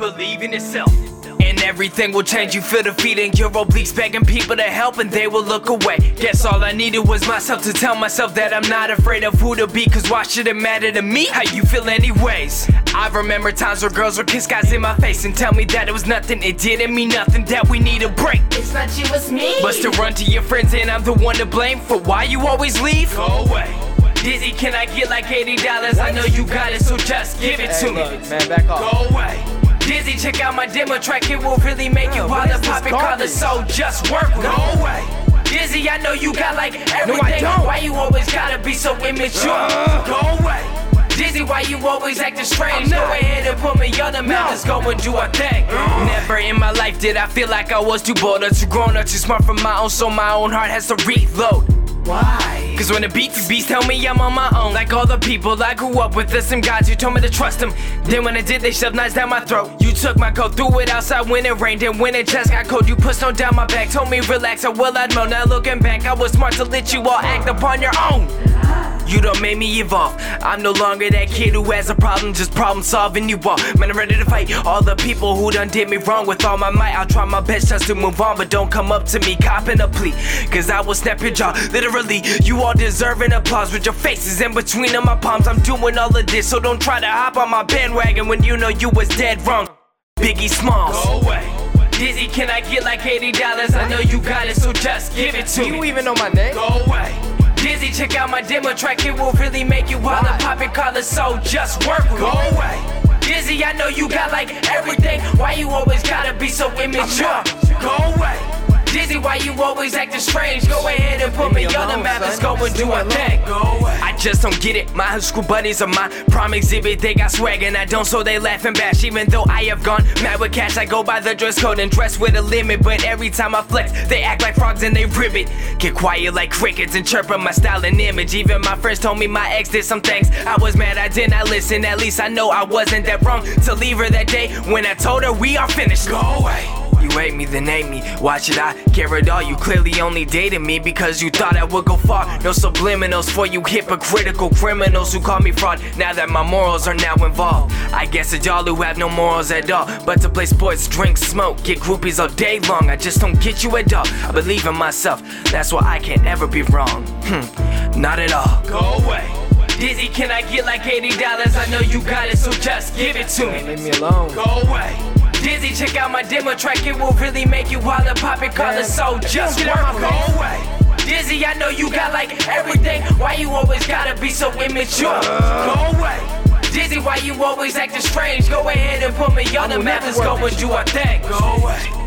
Believe in yourself. And everything will change. You feel defeated, your obliques begging people to help, and they will look away. Guess all I needed was myself to tell myself that I'm not afraid of who to be. Cause why should it matter to me how you feel, anyways? I remember times where girls would kiss guys in my face and tell me that it was nothing. It didn't mean nothing, that we need a break. It's not you, it's me. But still run to your friends, and I'm the one to blame for why you always leave. Go away. Dizzy, can I get like $80? I know you got it, so just give it to Hey, me. man, back off. Go away. Dizzy, check out my demo track, it will really make you wanna pop and call garbage? soul, just work. Go away. Dizzy, I know you got like everything. don't. Why you always gotta be so immature? Uh, go away. Dizzy, why you always acting strange? Go ahead and put me on the map, let's go and do our thing. Never in my life did I feel like I was too bold or too grown or too smart for my own so My own heart has to reload. Why? Cause when the beats beats tell me I'm on my own. Like all the people I grew up with, the same guys you told me to trust them Then when I did, they shoved knives down my throat. You took my coat, threw it outside when it rained And when it just got cold, you put snow down my back. Told me relax, I will I'd moan Now looking back, I was smart to let you all act upon your own you done made me evolve. I'm no longer that kid who has a problem, just problem solving you all. Man, I'm ready to fight all the people who done did me wrong with all my might. I'll try my best just to move on, but don't come up to me copping a plea. Cause I will snap your jaw. Literally, you all deserve an applause with your faces in between of my palms. I'm doing all of this, so don't try to hop on my bandwagon when you know you was dead wrong. Biggie Smalls. Go away. Dizzy, can I get like $80? I know you got it, so just give it to me. You me. even know my name? Go away. Dizzy, check out my demo track. It will really make you wanna pop and call it so. Just work. with Go away. Dizzy, I know you got like everything. Why you always gotta be so immature? Go away. Why you always acting strange? Go ahead and put me on the map. Let's go and do our thing. I just don't get it. My high school buddies are my prime exhibit. They got swag and I don't, so they laugh and bash. Even though I have gone mad with cash, I go by the dress code and dress with a limit. But every time I flex, they act like frogs and they ribbit. Get quiet like crickets and chirp on my style and image. Even my friends told me my ex did some things. I was mad I did not listen. At least I know I wasn't that wrong to leave her that day when I told her we are finished. Go away. You hate me, then hate me. Why should I care at all? You clearly only dated me because you thought I would go far. No subliminals for you hypocritical criminals who call me fraud. Now that my morals are now involved, I guess it's y'all who have no morals at all. But to play sports, drink, smoke, get groupies all day long. I just don't get you at all. I believe in myself, that's why I can't ever be wrong. Hmm, not at all. Go away. Dizzy, can I get like $80? I know you got it, so just give it to me. Leave me alone. Go away. Dizzy, check out my demo track. It will really make you wanna pop and call it so. Just Get work. out my Go away. Dizzy, I know you got like everything. Why you always gotta be so immature? Uh. Go away. Dizzy, why you always acting strange? Go ahead and put me on the map. Let's go and do our thing. Go away.